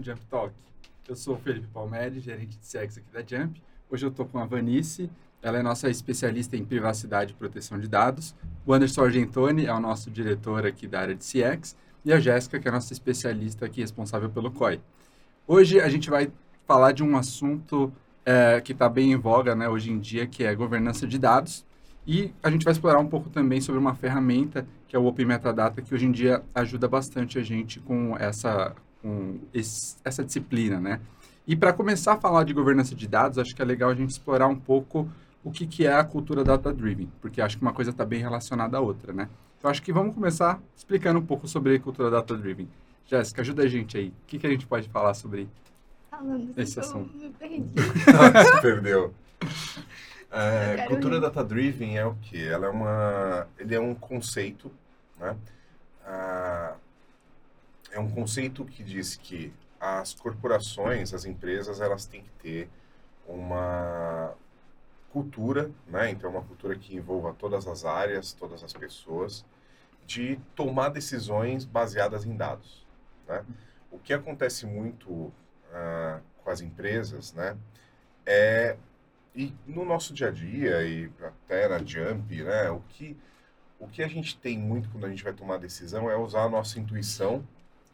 um Jump Talk. Eu sou o Felipe Palmeri, gerente de CX aqui da Jump. Hoje eu estou com a Vanice, ela é nossa especialista em privacidade e proteção de dados. O Anderson Argentoni é o nosso diretor aqui da área de CX. E a Jéssica, que é a nossa especialista aqui responsável pelo COI. Hoje a gente vai falar de um assunto é, que está bem em voga né, hoje em dia, que é governança de dados. E a gente vai explorar um pouco também sobre uma ferramenta que é o Open Metadata, que hoje em dia ajuda bastante a gente com essa, com esse, essa disciplina, né? E para começar a falar de governança de dados, acho que é legal a gente explorar um pouco o que, que é a cultura data-driven, porque acho que uma coisa está bem relacionada à outra, né? Então, acho que vamos começar explicando um pouco sobre a cultura data-driven. Jéssica, ajuda a gente aí. O que, que a gente pode falar sobre Falando esse assunto? Me perdi. Se perdeu. É, cultura data-driven é o que? Ela é uma, ele é um conceito, né? Ah, é um conceito que diz que as corporações, as empresas, elas têm que ter uma cultura, né? Então, uma cultura que envolva todas as áreas, todas as pessoas, de tomar decisões baseadas em dados, né? O que acontece muito ah, com as empresas, né? É e no nosso dia a dia e até na Jump, né, o que o que a gente tem muito quando a gente vai tomar decisão é usar a nossa intuição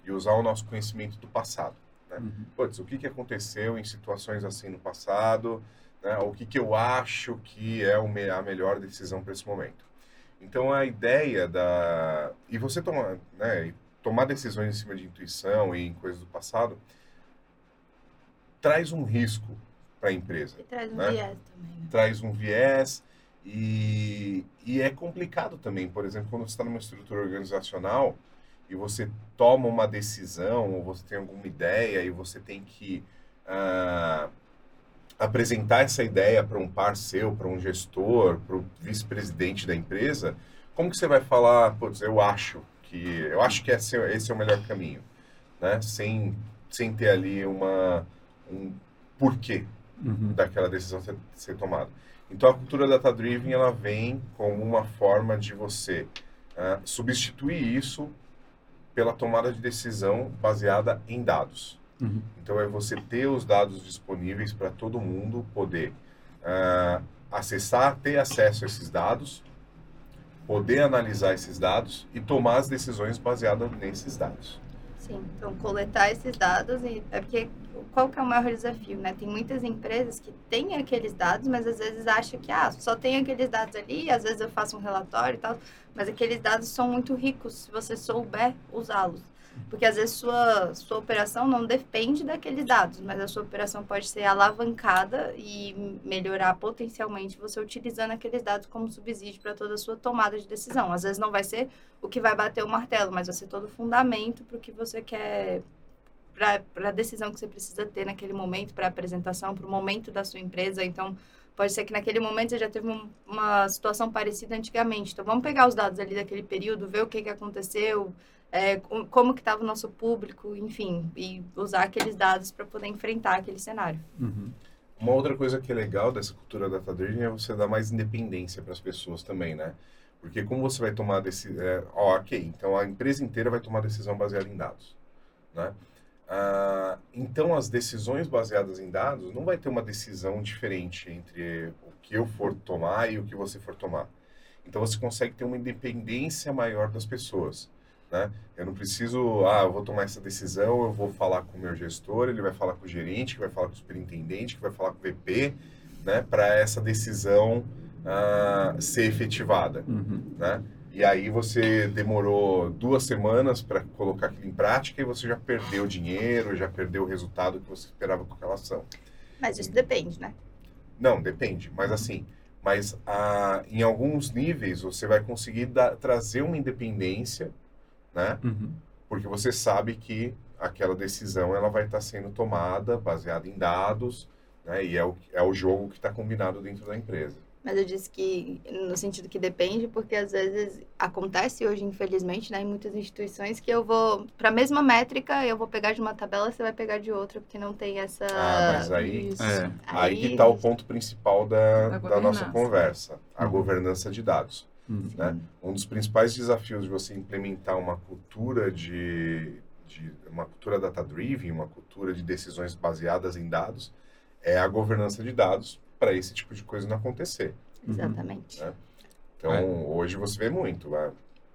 e usar o nosso conhecimento do passado. Né? Uhum. Putz, o que, que aconteceu em situações assim no passado? Né? O que, que eu acho que é a melhor decisão para esse momento? Então a ideia da e você tomar, né, tomar decisões em cima de intuição e em coisas do passado traz um risco para a empresa. E traz um né? viés também. Né? Traz um viés e, e é complicado também. Por exemplo, quando você está numa estrutura organizacional e você toma uma decisão ou você tem alguma ideia e você tem que uh, apresentar essa ideia para um par seu, para um gestor, para o vice-presidente da empresa, como que você vai falar, putz, eu acho que eu acho que esse, esse é o melhor caminho, né? Sem, sem ter ali uma um porquê uhum. daquela decisão ser, ser, tomada. Então, a cultura data-driven, ela vem como uma forma de você uh, substituir isso pela tomada de decisão baseada em dados. Uhum. Então, é você ter os dados disponíveis para todo mundo poder uh, acessar, ter acesso a esses dados, poder analisar esses dados e tomar as decisões baseadas nesses dados. Sim, então coletar esses dados e é porque qual que é o maior desafio, né? Tem muitas empresas que têm aqueles dados, mas às vezes acham que ah, só tem aqueles dados ali, às vezes eu faço um relatório e tal, mas aqueles dados são muito ricos se você souber usá-los. Porque às vezes sua, sua operação não depende daqueles dados, mas a sua operação pode ser alavancada e melhorar potencialmente você utilizando aqueles dados como subsídio para toda a sua tomada de decisão. Às vezes não vai ser o que vai bater o martelo, mas vai ser todo o fundamento para o que você quer, para a decisão que você precisa ter naquele momento, para a apresentação, para o momento da sua empresa. Então, pode ser que naquele momento você já teve um, uma situação parecida antigamente. Então, vamos pegar os dados ali daquele período, ver o que, que aconteceu, é, como que estava o nosso público, enfim, e usar aqueles dados para poder enfrentar aquele cenário. Uhum. Uma outra coisa que é legal dessa cultura data-driven é você dar mais independência para as pessoas também, né? Porque como você vai tomar decisão... É, ó, ok, então a empresa inteira vai tomar decisão baseada em dados, né? Ah, então as decisões baseadas em dados não vai ter uma decisão diferente entre o que eu for tomar e o que você for tomar. Então você consegue ter uma independência maior das pessoas. Né? Eu não preciso, ah, eu vou tomar essa decisão, eu vou falar com o meu gestor, ele vai falar com o gerente, que vai falar com o superintendente, que vai falar com o VP, né, para essa decisão ah, ser efetivada, uhum. né? E aí você demorou duas semanas para colocar aquilo em prática e você já perdeu dinheiro, já perdeu o resultado que você esperava com aquela ação. Mas isso depende, né? Não, depende. Mas assim, mas ah, em alguns níveis você vai conseguir dar, trazer uma independência né? Uhum. Porque você sabe que aquela decisão ela vai estar sendo tomada baseada em dados, né? E é o, é o jogo que está combinado dentro da empresa. Mas eu disse que, no sentido que depende, porque às vezes acontece hoje, infelizmente, né, em muitas instituições, que eu vou, para a mesma métrica, eu vou pegar de uma tabela, você vai pegar de outra, porque não tem essa. Ah, mas aí, é. aí, aí que está o ponto principal da, da nossa conversa, a uhum. governança de dados. Uhum. Né? Um dos principais desafios de você implementar uma cultura de, de uma cultura data-driven, uma cultura de decisões baseadas em dados, é a governança de dados para esse tipo de coisa não acontecer. Exatamente. Né? Então, é. hoje você vê muito. Né?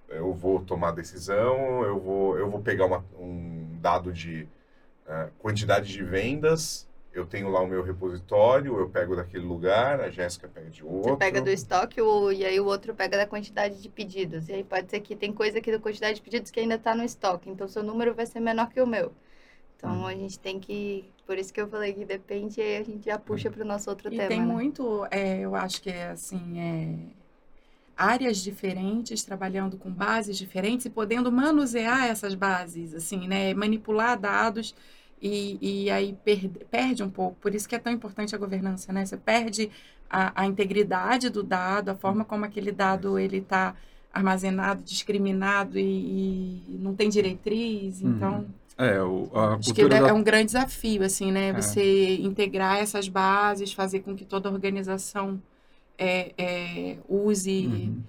Eu vou tomar decisão, eu vou, eu vou pegar uma, um dado de uh, quantidade de vendas eu tenho lá o meu repositório, eu pego daquele lugar, a Jéssica pega de outro. Você pega do estoque o, e aí o outro pega da quantidade de pedidos. E aí pode ser que tem coisa aqui da quantidade de pedidos que ainda está no estoque. Então, seu número vai ser menor que o meu. Então, hum. a gente tem que... Por isso que eu falei que depende, e aí a gente já puxa para o nosso outro e tema. tem né? muito, é, eu acho que é assim, é, áreas diferentes, trabalhando com bases diferentes e podendo manusear essas bases, assim, né? Manipular dados e, e aí perde, perde um pouco. Por isso que é tão importante a governança, né? Você perde a, a integridade do dado, a forma como aquele dado ele está armazenado, discriminado e, e, não tem diretriz, uhum. então... É, o, a Acho que é, da... é um grande desafio, assim, né? É. Você integrar essas bases, fazer com que toda organização é, é, use, uhum.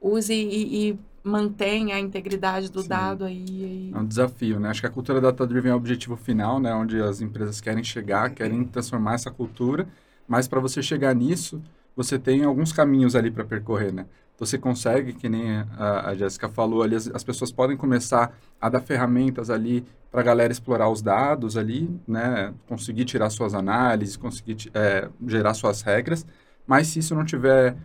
use e, e mantém a integridade do Sim. dado aí, aí, É um desafio, né? Acho que a cultura data-driven é o objetivo final, né? Onde as empresas querem chegar, querem transformar essa cultura, mas para você chegar nisso, você tem alguns caminhos ali para percorrer, né? Você consegue, que nem a, a Jéssica falou ali, as, as, pessoas podem começar a dar ferramentas ali para a galera explorar os dados ali, né? Conseguir tirar suas análises, conseguir é, gerar suas regras, mas se isso não tiver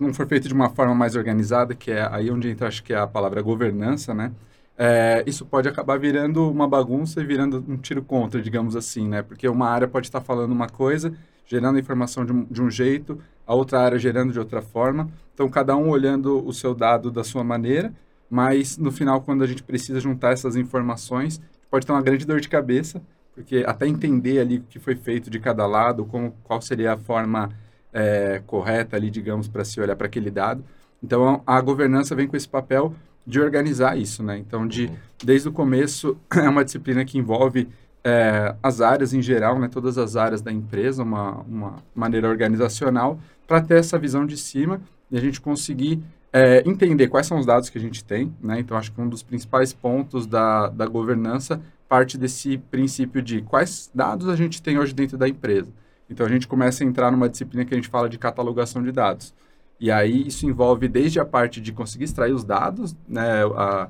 não for feito de uma forma mais organizada, que é aí onde entra, acho que é a palavra governança, né? É, isso pode acabar virando uma bagunça e virando um tiro contra, digamos assim, né? Porque uma área pode estar falando uma coisa, gerando informação de um, de um jeito, a outra área gerando de outra forma. Então, cada um olhando o seu dado da sua maneira, mas no final, quando a gente precisa juntar essas informações, pode ter uma grande dor de cabeça, porque até entender ali o que foi feito de cada lado, como, qual seria a forma é, correta ali, digamos, para se olhar para aquele dado. Então, a governança vem com esse papel de organizar isso, né? Então, de, uhum. desde o começo, é uma disciplina que envolve é, as áreas em geral, né? Todas as áreas da empresa, uma, uma maneira organizacional, para ter essa visão de cima e a gente conseguir é, entender quais são os dados que a gente tem, né? Então, acho que um dos principais pontos da, da governança parte desse princípio de quais dados a gente tem hoje dentro da empresa. Então a gente começa a entrar numa disciplina que a gente fala de catalogação de dados. E aí isso envolve desde a parte de conseguir extrair os dados, né, a,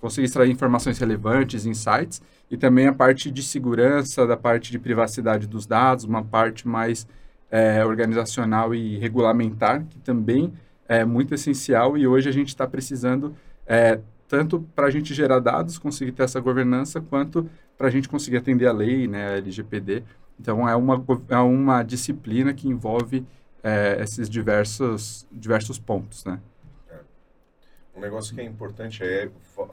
conseguir extrair informações relevantes, insights, e também a parte de segurança, da parte de privacidade dos dados, uma parte mais é, organizacional e regulamentar, que também é muito essencial e hoje a gente está precisando é, tanto para a gente gerar dados, conseguir ter essa governança, quanto para a gente conseguir atender a lei, né, a LGPD, então, é uma, é uma disciplina que envolve é, esses diversos, diversos pontos, né? É. Um negócio que é importante é,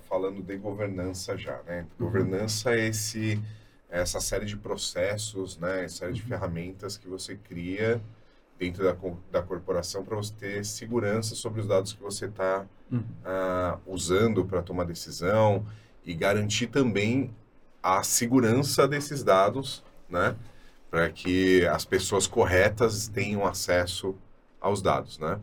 falando de governança já, né? Uhum. Governança é esse, é essa série de processos, né? Essa série de uhum. ferramentas que você cria dentro da, da corporação para você ter segurança sobre os dados que você está uhum. uh, usando para tomar decisão e garantir também a segurança desses dados, né? Para que as pessoas corretas tenham acesso aos dados, né?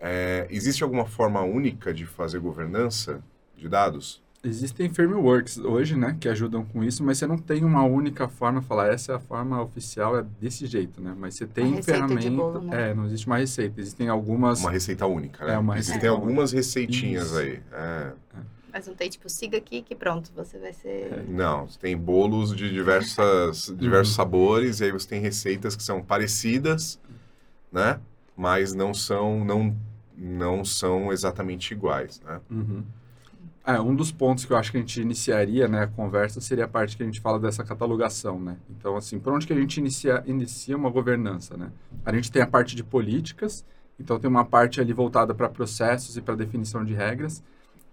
É, existe alguma forma única de fazer governança de dados? Existem frameworks hoje, né, que ajudam com isso, mas você não tem uma única forma, falar essa é a forma oficial, é desse jeito, né? Mas você tem ferramentas, né? é, não existe uma receita, existem algumas... Uma receita única, né? É, uma Existem algumas receitinhas isso. aí. É. é. Mas não tem, tipo, siga aqui que pronto, você vai ser... É, não, tem bolos de diversas, diversos sabores, e aí você tem receitas que são parecidas, né? Mas não são, não, não são exatamente iguais, né? Uhum. É, um dos pontos que eu acho que a gente iniciaria, né, a conversa, seria a parte que a gente fala dessa catalogação, né? Então, assim, por onde que a gente inicia, inicia uma governança, né? A gente tem a parte de políticas, então tem uma parte ali voltada para processos e para definição de regras,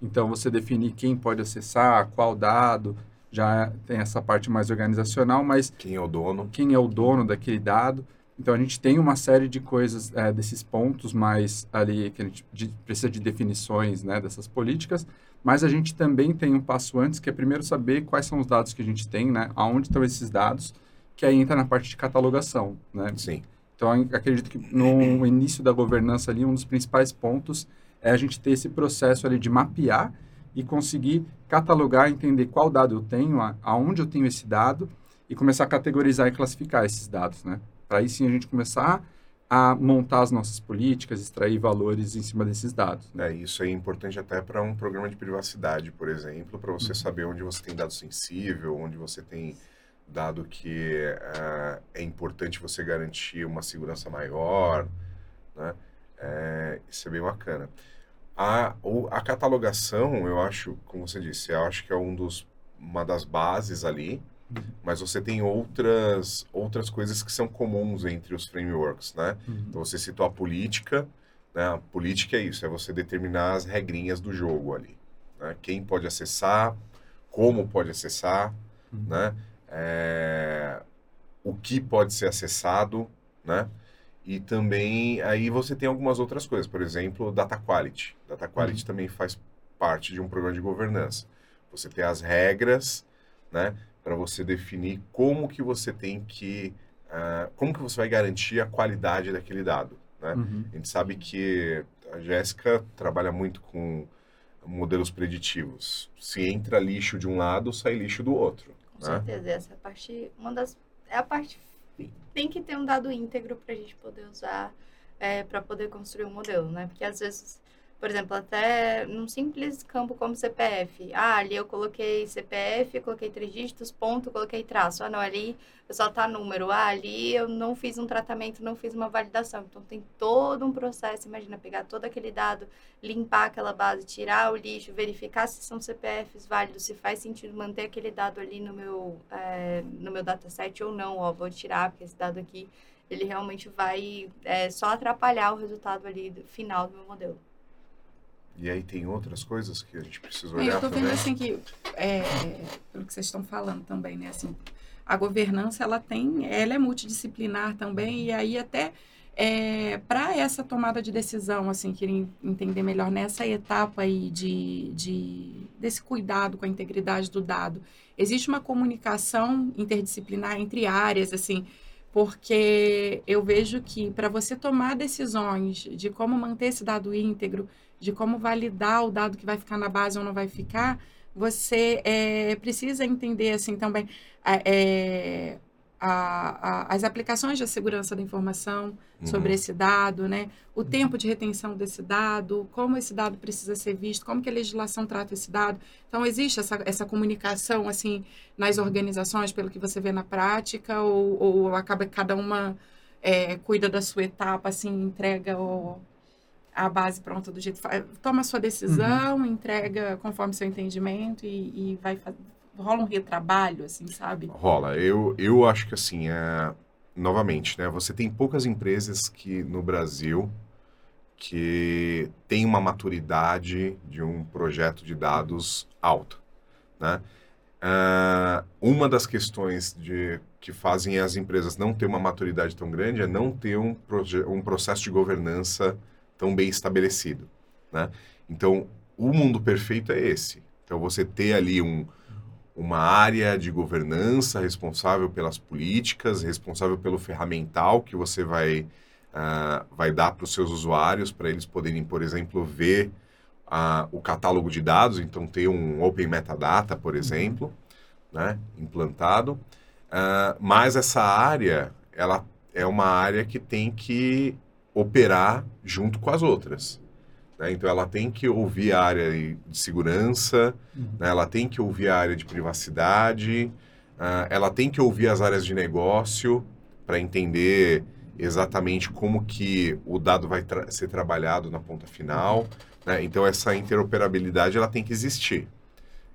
então, você definir quem pode acessar, qual dado, já tem essa parte mais organizacional, mas... Quem é o dono. Quem é o dono daquele dado. Então, a gente tem uma série de coisas, é, desses pontos mais ali, que a gente precisa de definições, né, dessas políticas, mas a gente também tem um passo antes, que é primeiro saber quais são os dados que a gente tem, né, aonde estão esses dados, que aí entra na parte de catalogação, né? Sim. Então, acredito que no início da governança ali, um dos principais pontos é a gente ter esse processo ali de mapear e conseguir catalogar, entender qual dado eu tenho, aonde eu tenho esse dado e começar a categorizar e classificar esses dados, né? Para aí sim a gente começar a montar as nossas políticas, extrair valores em cima desses dados. Né? É, isso é importante até para um programa de privacidade, por exemplo, para você uhum. saber onde você tem dado sensível, onde você tem dado que uh, é importante você garantir uma segurança maior, né? É, isso é bem bacana. A, a catalogação, eu acho, como você disse, eu acho que é um dos, uma das bases ali, uhum. mas você tem outras, outras coisas que são comuns entre os frameworks, né? Uhum. Então, você citou a política, né? A política é isso, é você determinar as regrinhas do jogo ali, né? Quem pode acessar, como pode acessar, uhum. né? É, o que pode ser acessado, né? E também aí você tem algumas outras coisas, por exemplo, data quality. Data quality uhum. também faz parte de um programa de governança. Você tem as regras, né, para você definir como que você tem que, uh, como que você vai garantir a qualidade daquele dado, né? Uhum. A gente sabe que a Jéssica trabalha muito com modelos preditivos. Se entra lixo de um lado, sai lixo do outro. Com né? certeza, essa é a parte, uma das, é a parte tem que ter um dado íntegro para a gente poder usar é, para poder construir um modelo, né? Porque às vezes, por exemplo, até num simples campo como CPF, ah, ali eu coloquei CPF, coloquei três dígitos, ponto, coloquei traço. Ah, não, ali só tá número. Ah, ali eu não fiz um tratamento, não fiz uma validação. Então tem todo um processo, imagina, pegar todo aquele dado, limpar aquela base, tirar o lixo, verificar se são CPFs válidos, se faz sentido manter aquele dado ali no meu, é, no meu dataset ou não. Ó, vou tirar, porque esse dado aqui, ele realmente vai é, só atrapalhar o resultado ali final do meu modelo. E aí tem outras coisas que a gente precisa olhar Eu estou vendo assim que, é, pelo que vocês estão falando também, né? Assim, a governança, ela tem, ela é multidisciplinar também, e aí até é, para essa tomada de decisão, assim, queria entender melhor nessa etapa aí de, de, desse cuidado com a integridade do dado, existe uma comunicação interdisciplinar entre áreas, assim, porque eu vejo que para você tomar decisões de como manter esse dado íntegro, de como validar o dado que vai ficar na base ou não vai ficar, você é, precisa entender assim também é, a, a, as aplicações de segurança da informação uhum. sobre esse dado, né? O uhum. tempo de retenção desse dado, como esse dado precisa ser visto, como que a legislação trata esse dado. Então, existe essa, essa comunicação, assim, nas organizações, pelo que você vê na prática, ou, ou acaba que cada uma é, cuida da sua etapa, assim, entrega a base pronta do jeito... Toma a sua decisão, uhum. entrega conforme seu entendimento e, e vai rola um retrabalho, assim, sabe? Rola. Eu, eu acho que, assim, é... novamente, né? Você tem poucas empresas que no Brasil que tem uma maturidade de um projeto de dados alta, né? Uh, uma das questões de, que fazem as empresas não ter uma maturidade tão grande é não ter um, um processo de governança tão bem estabelecido, né? Então, o mundo perfeito é esse. Então, você ter ali um, uma área de governança responsável pelas políticas, responsável pelo ferramental que você vai, uh, vai dar para os seus usuários, para eles poderem, por exemplo, ver uh, o catálogo de dados, então ter um Open Metadata, por exemplo, né, implantado. Uh, mas essa área, ela é uma área que tem que operar junto com as outras. Né? Então, ela tem que ouvir a área de segurança, uhum. né? ela tem que ouvir a área de privacidade, uh, ela tem que ouvir as áreas de negócio para entender exatamente como que o dado vai tra ser trabalhado na ponta final. Né? Então, essa interoperabilidade ela tem que existir.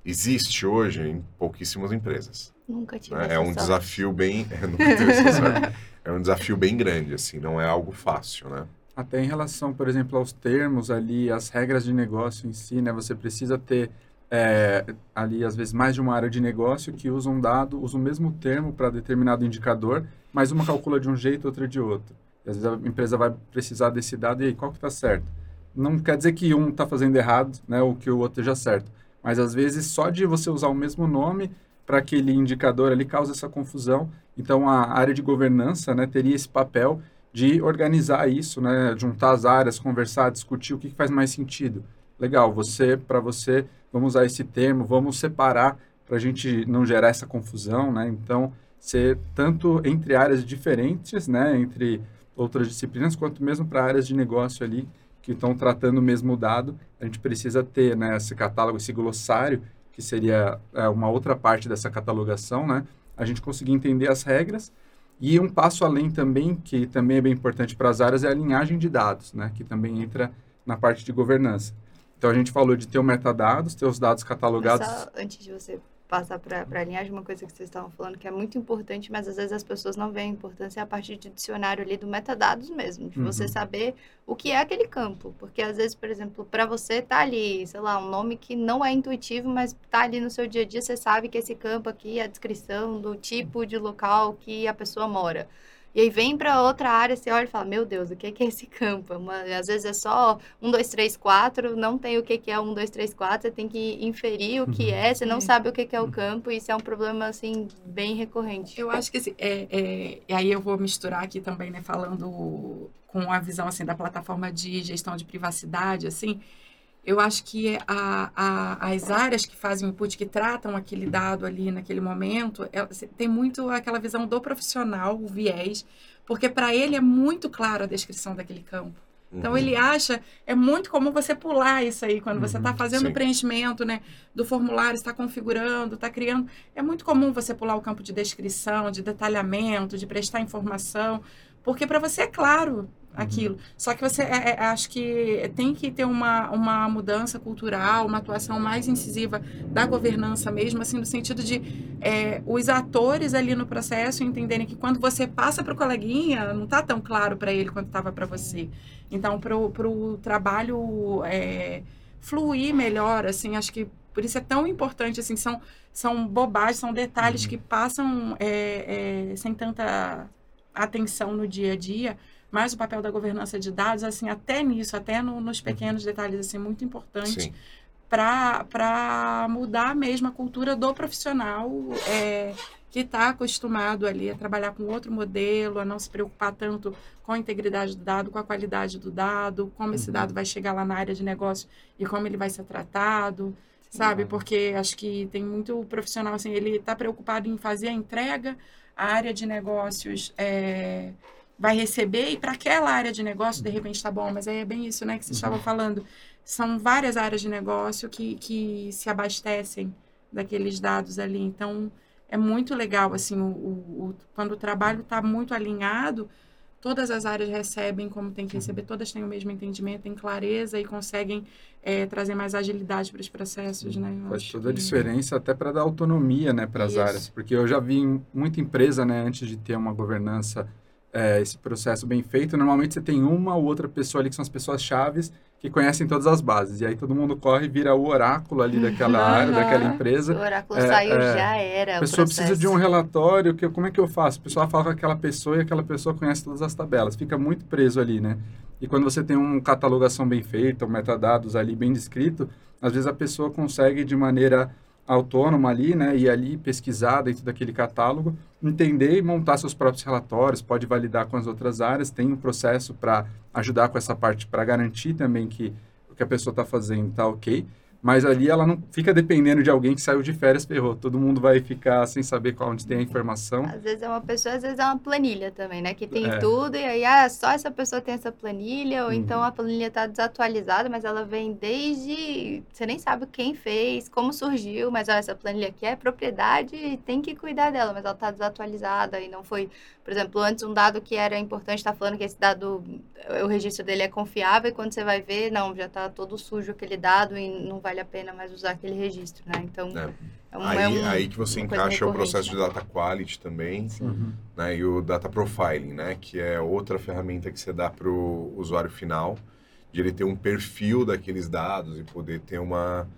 Existe hoje em pouquíssimas empresas. Nunca tive né? É um sorte. desafio bem... É, é um desafio bem grande, assim, não é algo fácil, né? Até em relação, por exemplo, aos termos ali, as regras de negócio em si, né? Você precisa ter é, ali, às vezes, mais de uma área de negócio que usa um dado, usa o mesmo termo para determinado indicador, mas uma calcula de um jeito, outra de outro. E, às vezes a empresa vai precisar desse dado e aí, qual que está certo? Não quer dizer que um está fazendo errado, né? Ou que o outro esteja certo. Mas, às vezes, só de você usar o mesmo nome para aquele indicador ali causa essa confusão. Então, a área de governança né, teria esse papel de organizar isso, né? Juntar as áreas, conversar, discutir o que, que faz mais sentido. Legal, você, para você, vamos usar esse termo, vamos separar para a gente não gerar essa confusão, né? Então, ser tanto entre áreas diferentes, né, entre outras disciplinas, quanto mesmo para áreas de negócio ali que estão tratando o mesmo dado, a gente precisa ter né, esse catálogo, esse glossário, que seria é, uma outra parte dessa catalogação, né? A gente conseguir entender as regras e um passo além também, que também é bem importante para as áreas, é a linhagem de dados, né? Que também entra na parte de governança. Então, a gente falou de ter o metadados, ter os dados catalogados. Só antes de você passar para a linhagem, uma coisa que vocês estavam falando que é muito importante, mas às vezes as pessoas não veem a importância é a partir de dicionário ali do metadados mesmo, de uhum. você saber o que é aquele campo. Porque às vezes, por exemplo, para você tá ali, sei lá, um nome que não é intuitivo, mas tá ali no seu dia a dia, você sabe que esse campo aqui é a descrição do tipo de local que a pessoa mora. E aí vem para outra área, você olha e fala, meu Deus, o que é esse campo? Uma, às vezes é só 1, 2, 3, 4, não tem o que é 1, 2, 3, 4, você tem que inferir o que uhum. é, você não sabe o que é o campo, e isso é um problema, assim, bem recorrente. Eu acho que, assim, é, é, e aí eu vou misturar aqui também, né, falando com a visão, assim, da plataforma de gestão de privacidade, assim, eu acho que a, a, as áreas que fazem o input, que tratam aquele dado ali naquele momento, é, tem muito aquela visão do profissional, o viés, porque para ele é muito claro a descrição daquele campo. Então uhum. ele acha, é muito comum você pular isso aí quando você está uhum. fazendo o preenchimento né, do formulário, está configurando, está criando. É muito comum você pular o campo de descrição, de detalhamento, de prestar informação, porque para você é claro aquilo. Uhum. Só que você é, é, acho que tem que ter uma, uma mudança cultural, uma atuação mais incisiva da governança mesmo, assim, no sentido de é, os atores ali no processo entenderem que quando você passa para o coleguinha, não está tão claro para ele quanto estava para você. Então, para o trabalho é, fluir melhor, assim, acho que por isso é tão importante, assim, são, são bobagens, são detalhes uhum. que passam é, é, sem tanta atenção no dia a dia, mas o papel da governança de dados, assim, até nisso, até no, nos uhum. pequenos detalhes, assim, muito importante para mudar mesmo a cultura do profissional é, que está acostumado ali a trabalhar com outro modelo, a não se preocupar tanto com a integridade do dado, com a qualidade do dado, como uhum. esse dado vai chegar lá na área de negócio e como ele vai ser tratado, Sim, sabe? Porque acho que tem muito profissional, assim, ele está preocupado em fazer a entrega, a área de negócios é, vai receber e para aquela área de negócio de repente está bom, mas aí é bem isso, né, que você estava uhum. falando. São várias áreas de negócio que, que se abastecem daqueles dados ali. Então, é muito legal, assim, o, o, o quando o trabalho está muito alinhado, todas as áreas recebem como tem que receber, todas têm o mesmo entendimento, têm clareza e conseguem é, trazer mais agilidade para os processos, né? Eu Faz toda a diferença até para dar autonomia, né, para as áreas, porque eu já vi muita empresa, né, antes de ter uma governança é, esse processo bem feito, normalmente você tem uma ou outra pessoa ali que são as pessoas chaves que conhecem todas as bases. E aí todo mundo corre e vira o oráculo ali daquela uhum. área, daquela empresa. O oráculo é, saiu, é, já era. A pessoa precisa de um relatório, que, como é que eu faço? O pessoal fala com aquela pessoa e aquela pessoa conhece todas as tabelas. Fica muito preso ali, né? E quando você tem uma catalogação bem feita, um metadados ali bem descrito, às vezes a pessoa consegue de maneira autônoma ali, né, e ali pesquisar dentro daquele catálogo, entender e montar seus próprios relatórios, pode validar com as outras áreas, tem um processo para ajudar com essa parte, para garantir também que o que a pessoa está fazendo está ok, mas ali ela não fica dependendo de alguém que saiu de férias, ferrou. Todo mundo vai ficar sem saber qual onde tem a informação. Às vezes é uma pessoa, às vezes é uma planilha também, né? Que tem é. tudo e aí, ah, só essa pessoa tem essa planilha, ou uhum. então a planilha está desatualizada, mas ela vem desde... Você nem sabe quem fez, como surgiu, mas ó, essa planilha aqui é propriedade e tem que cuidar dela, mas ela está desatualizada e não foi... Por exemplo, antes um dado que era importante, está falando que esse dado, o registro dele é confiável e quando você vai ver, não, já está todo sujo aquele dado e não vai vale a pena mais usar aquele registro, né? Então, é. É um, aí, é um, aí que você encaixa o processo de data quality também, uhum. né? E o data profiling, né? Que é outra ferramenta que você dá para o usuário final, de ele ter um perfil daqueles dados e poder ter uma,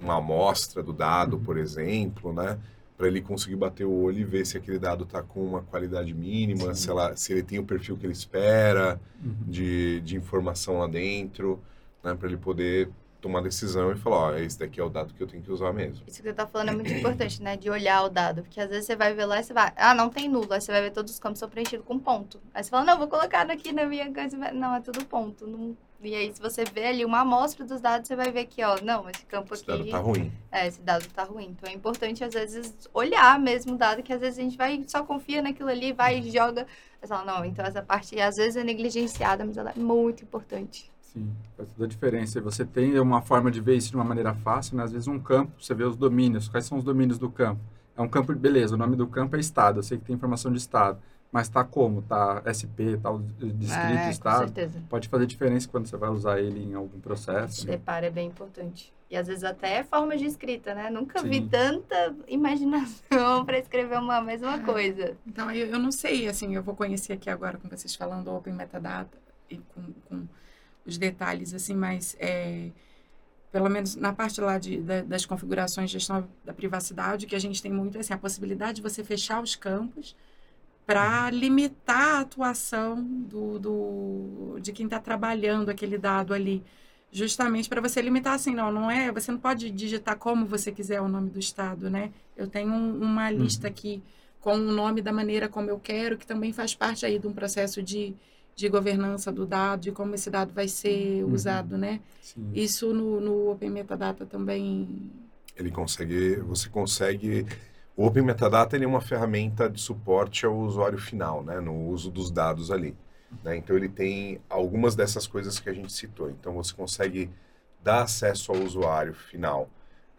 uma amostra do dado, uhum. por exemplo, né? Para ele conseguir bater o olho e ver se aquele dado está com uma qualidade mínima, se, ela, se ele tem o perfil que ele espera uhum. de, de informação lá dentro, né? Para ele poder tomar decisão e falar, ó, esse daqui é o dado que eu tenho que usar mesmo. Isso que você está falando é muito importante, né? De olhar o dado. Porque às vezes você vai ver lá e você vai, ah, não tem nulo. Aí você vai ver todos os campos são preenchidos com ponto. Aí você fala, não, vou colocar aqui na minha coisa. Não, é tudo ponto. Não... E aí, se você vê ali uma amostra dos dados, você vai ver que, ó, não, esse campo Esse aqui. dado tá ruim. É, esse dado tá ruim. Então é importante, às vezes, olhar mesmo o dado, que às vezes a gente vai, só confia naquilo ali, vai e joga. Você fala, não, então essa parte às vezes é negligenciada, mas ela é muito importante. Sim, faz toda a diferença. E Você tem uma forma de ver isso de uma maneira fácil, né? Às vezes um campo, você vê os domínios. Quais são os domínios do campo? É um campo, beleza, o nome do campo é estado. Eu sei que tem informação de estado. Mas tá como? Tá SP, tá o distrito, é, com estado. certeza. Pode fazer diferença quando você vai usar ele em algum processo. né? Depara é bem importante. E às vezes até é forma de escrita, né? Nunca vi Sim. tanta imaginação para escrever uma mesma É. coisa. Então, eu, eu não sei, assim, eu vou conhecer aqui agora com vocês falando Open Metadata e com, com os detalhes, assim, mas é, pelo menos na parte lá de, da- das configurações de gestão da privacidade, o que a gente tem muito é assim, a possibilidade de você fechar os campos para limitar a atuação do, do, de quem está trabalhando aquele dado ali. Justamente para você limitar assim, não, não é, você não pode digitar como você quiser o nome do estado, né? Eu tenho um- uma lista aqui com o nome da maneira como eu quero, que também faz parte aí de um processo de, de governança do dado, de como esse dado vai ser Uhum. usado, né? Sim. Isso no, no Open Metadata também. Ele consegue, você consegue... O Open Metadata ele é uma ferramenta de suporte ao usuário final, né? No uso dos dados ali. né? Então ele tem algumas dessas coisas que a gente citou. Então você consegue dar acesso ao usuário final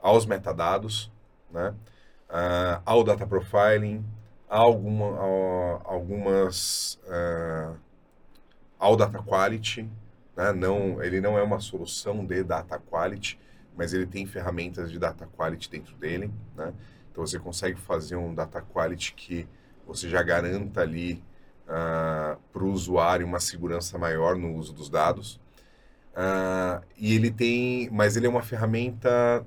aos metadados, né? Ah, ao data profiling, a alguma, a- algumas ah, ao data quality, né? Não, ele não é uma solução de data quality, mas ele tem ferramentas de data quality dentro dele, né? Então você consegue fazer um data quality que você já garanta ali para o usuário uma segurança maior no uso dos dados. Ah, e ele tem, mas ele é uma ferramenta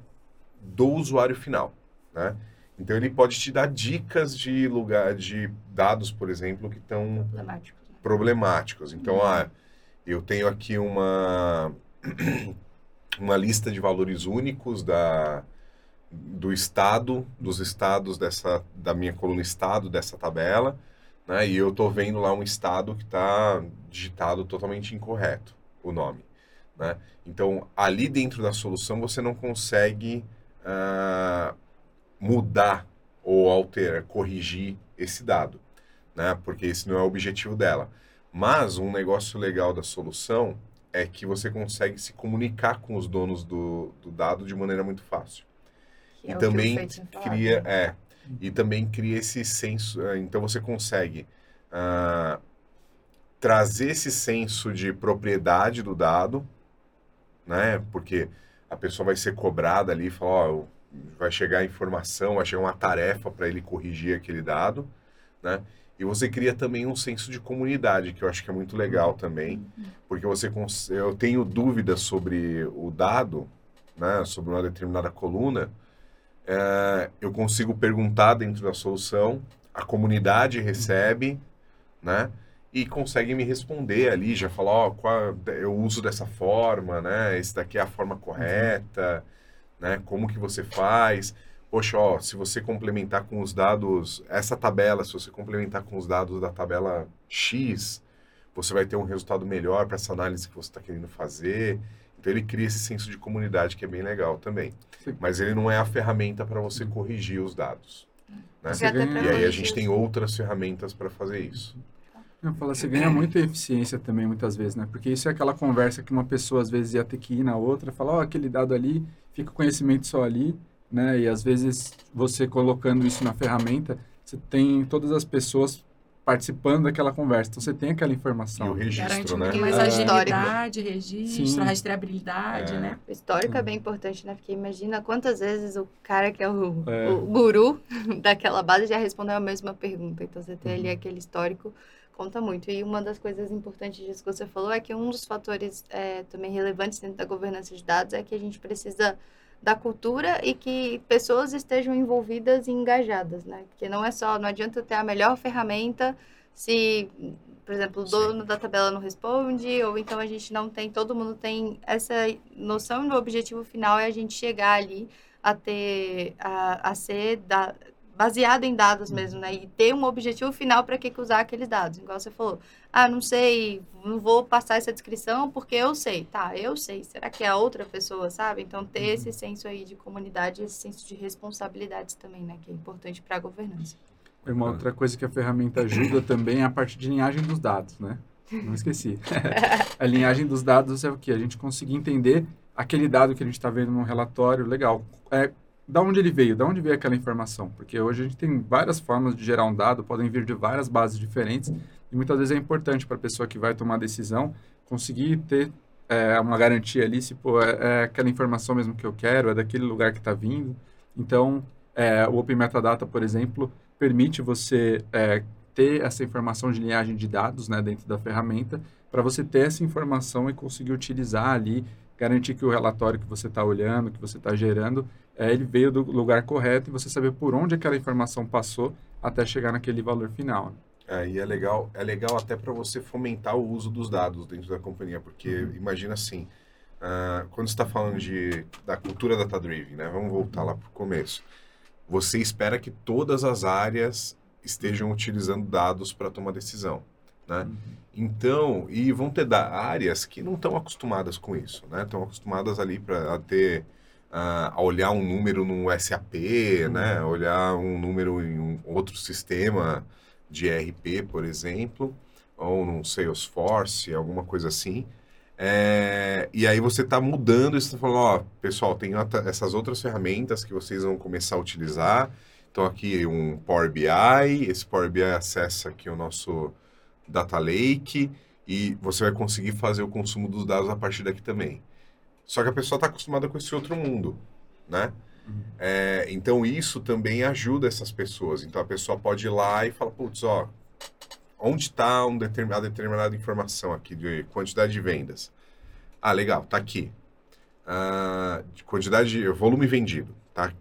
do usuário final, né? Então ele pode te dar dicas de lugar, de dados, por exemplo, que estão Problemático. Problemáticos. Então, ah, eu tenho aqui uma uma lista de valores únicos da do estado, dos estados dessa da minha coluna estado dessa tabela, né? E eu estou vendo lá um estado que está digitado totalmente incorreto o nome, né? Então, ali dentro da solução você não consegue ah, mudar ou alterar, corrigir esse dado, né? Porque esse não é o objetivo dela. Mas um negócio legal da solução é que você consegue se comunicar com os donos do, do dado de maneira muito fácil. Que E é que o também cria, é, e também cria esse senso, eh, então você consegue ah, trazer esse senso de propriedade do dado, né? Porque a pessoa vai ser cobrada ali, falar, ó, vai chegar a informação, vai chegar uma tarefa para ele corrigir aquele dado, né? E você cria também um senso de comunidade, que eu acho que é muito legal também, porque você cons- eu tenho dúvidas sobre o dado, né, sobre uma determinada coluna, é, eu consigo perguntar dentro da solução, a comunidade recebe, né? E consegue me responder ali, já falar, ó, qual, eu uso dessa forma, né? Esse daqui é a forma correta, né? Como que você faz? Poxa, ó, se você complementar com os dados, essa tabela, se você complementar com os dados da tabela X, você vai ter um resultado melhor para essa análise que você está querendo fazer. Então ele cria esse senso de comunidade que é bem legal também. Sim. Mas ele não é a ferramenta para você corrigir os dados. Né? E aí a gente tem outras ferramentas para fazer isso. Eu falo, você ganha muita eficiência também, muitas vezes, né? Porque isso é aquela conversa que uma pessoa, às vezes, ia ter que ir na outra, falar, ó, aquele dado ali, fica o conhecimento só ali, né? E, às vezes, você colocando isso na ferramenta, você tem todas as pessoas participando daquela conversa. Então, você tem aquela E o informação. Garante registro, um né? mais É. agilidade, registro, Sim. rastreabilidade, É. né? O histórico é bem importante, né? Porque imagina quantas vezes o cara que é o, É. o guru daquela base já respondeu a mesma pergunta. Então, você tem ali Uhum. aquele histórico, conta muito. E uma das coisas importantes disso que você falou é que um dos fatores é, também relevantes dentro da governança de dados é que a gente precisa da cultura e que pessoas estejam envolvidas e engajadas, né? Porque não é só, não adianta ter a melhor ferramenta se por exemplo, o dono da tabela não responde, ou então a gente não tem, todo mundo tem essa noção do objetivo final é a gente chegar ali a ter, a, a ser da, baseado em dados uhum. mesmo, né? E ter um objetivo final para que, que usar aqueles dados. Igual você falou, ah, não sei, não vou passar essa descrição porque eu sei. Tá, eu sei. Será que é a outra pessoa, sabe? Então, ter uhum. esse senso aí de comunidade, esse senso de responsabilidades também, né? Que é importante para a governança. Uma outra coisa que a ferramenta ajuda também é a parte de linhagem dos dados, né? Não esqueci. a linhagem dos dados é o que? A gente conseguir entender aquele dado que a gente está vendo no relatório, legal. É, da onde ele veio, da onde veio aquela informação, porque hoje a gente tem várias formas de gerar um dado, podem vir de várias bases diferentes, e muitas vezes é importante para a pessoa que vai tomar a decisão conseguir ter é, uma garantia ali, se pô, é, é, aquela informação mesmo que eu quero, é daquele lugar que está vindo. Então, é, o Open Metadata, por exemplo, permite você é, ter essa informação de linhagem de dados né, dentro da ferramenta, para você ter essa informação e conseguir utilizar ali, garantir que o relatório que você está olhando, que você está gerando, é, ele veio do lugar correto e você saber por onde aquela informação passou até chegar naquele valor final. Né? É, e é legal, é legal até para você fomentar o uso dos dados dentro da companhia, porque uhum. imagina assim, uh, quando está falando de, da cultura data-driven, né? Vamos voltar lá para o começo. Você espera que todas as áreas estejam utilizando dados para tomar decisão, né? Uhum. Então, e vão ter áreas que não estão acostumadas com isso, né? Estão acostumadas ali para ter a olhar um número no SAP, né? Uhum. Olhar um número em um outro sistema de ERP, por exemplo, ou num Salesforce, alguma coisa assim. É, e aí você está mudando, você está falando, ó, pessoal, tem essas outras ferramentas que vocês vão começar a utilizar. Então aqui um Power BI, esse Power BI acessa aqui o nosso Data Lake e você vai conseguir fazer o consumo dos dados a partir daqui também. Só que a pessoa está acostumada com esse outro mundo, né? Uhum. É, então isso também ajuda essas pessoas. Então a pessoa pode ir lá e falar, putz, ó, onde está um determinada, determinada informação aqui de quantidade de vendas? Ah, legal, tá aqui. Ah, de quantidade de volume vendido, tá?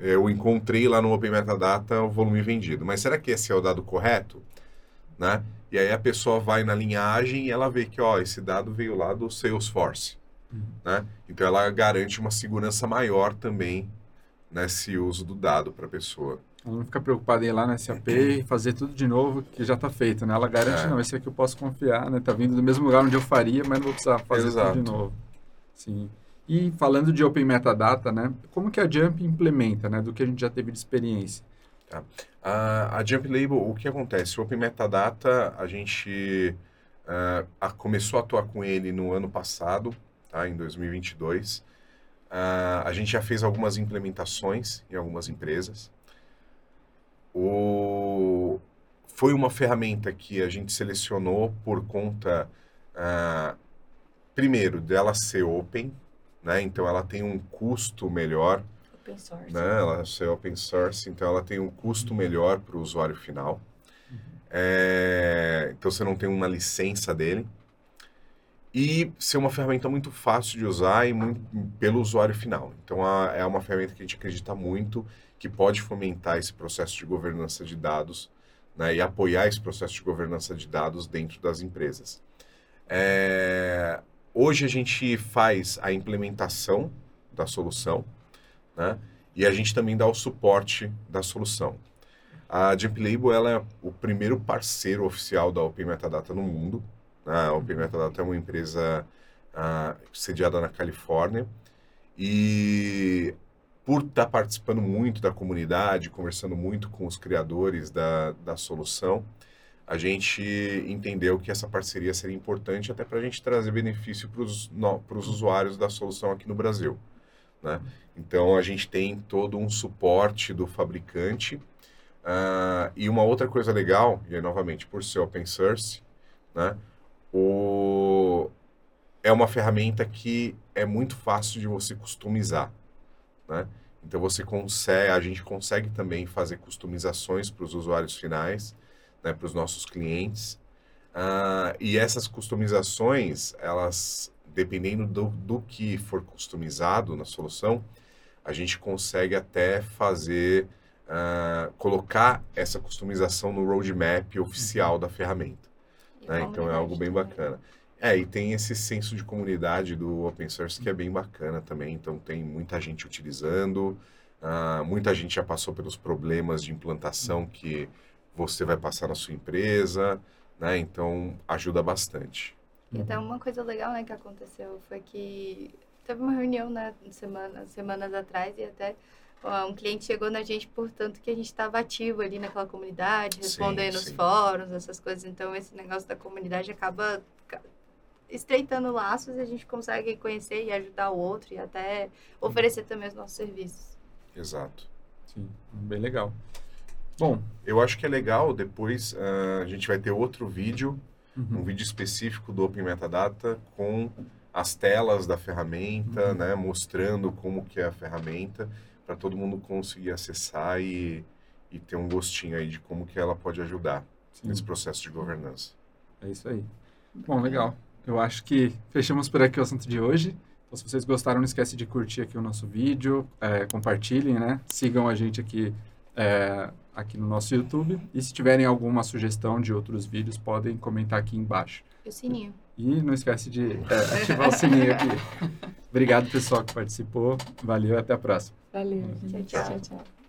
Eu encontrei lá no Open Metadata o volume vendido. Mas será que esse é o dado correto? Né? E aí a pessoa vai na linhagem e ela vê que, ó, esse dado veio lá do Salesforce. Né? Então ela garante uma segurança maior também nesse uso do dado para a pessoa. Ela não fica preocupada em ir lá no SAP e fazer tudo de novo que já está feito, né? Ela garante, é. não, esse aqui eu posso confiar, né? Tá vindo do mesmo lugar onde eu faria, mas não vou precisar fazer Exato. tudo de novo. Sim. E falando de Open Metadata, né? Como que a Jump implementa, né? Do que a gente já teve de experiência. Tá. A, a Jump Label, o que acontece? O Open Metadata, a gente uh, começou a atuar com ele no ano passado, tá? em 2022. Uh, ah, a gente já fez algumas implementações em algumas empresas. O... Foi uma ferramenta que a gente selecionou por conta, uh, primeiro, dela ser open, né? então ela tem um custo melhor. Open source. Né? Ela ser open source, então ela tem um custo melhor para o usuário final. Uhum. É... então você não tem uma licença dele e ser uma ferramenta muito fácil de usar e muito, pelo usuário final. Então, a, é uma ferramenta que a gente acredita muito que pode fomentar esse processo de governança de dados né, e apoiar esse processo de governança de dados dentro das empresas. É, hoje a gente faz a implementação da solução né, e a gente também dá o suporte da solução. A Jump Label ela é o primeiro parceiro oficial da Open Metadata no mundo. A Open Metadata é uma empresa uh, sediada na Califórnia e por estar tá participando muito da comunidade, conversando muito com os criadores da, da solução, a gente entendeu que essa parceria seria importante até para a gente trazer benefício para os usuários da solução aqui no Brasil. Né? Então, a gente tem todo um suporte do fabricante. Uh, e uma outra coisa legal, e aí, novamente, por ser open source, né? O... é uma ferramenta que é muito fácil de você customizar, né? Então você consegue, a gente consegue também fazer customizações para os usuários finais, né, para os nossos clientes. Uh, e essas customizações, elas, dependendo do, do que for customizado na solução, a gente consegue até fazer, uh, colocar essa customização no roadmap oficial da ferramenta. Né? Então é algo bem bacana. É, e tem esse senso de comunidade do open source que é bem bacana também. Então tem muita gente utilizando, uh, muita gente já passou pelos problemas de implantação que você vai passar na sua empresa, né? Então ajuda bastante. E até uma coisa legal, né, que aconteceu foi que teve uma reunião, né, semana, semanas atrás e até um cliente chegou na gente por tanto que a gente estava ativo ali naquela comunidade, respondendo sim, sim. os fóruns, essas coisas. Então, esse negócio da comunidade acaba estreitando laços e a gente consegue conhecer e ajudar o outro e até oferecer também os nossos serviços. Exato. Sim, bem legal. Bom, eu acho que é legal, depois uh, a gente vai ter outro vídeo, uhum. um vídeo específico do Open Metadata com as telas da ferramenta, uhum. né, mostrando como que é a ferramenta para todo mundo conseguir acessar e, e ter um gostinho aí de como que ela pode ajudar Sim. nesse processo de governança. É isso aí. Bom, legal. Eu acho que fechamos por aqui o assunto de hoje. Então, se vocês gostaram, não esquece de curtir aqui o nosso vídeo, é, compartilhem, né? Sigam a gente aqui, é, aqui no nosso YouTube. E se tiverem alguma sugestão de outros vídeos, podem comentar aqui embaixo. E o sininho. E não esquece de é, ativar o sininho aqui. Obrigado, pessoal, que participou. Valeu, até a próxima. Valeu. Tchau, tchau. tchau, tchau.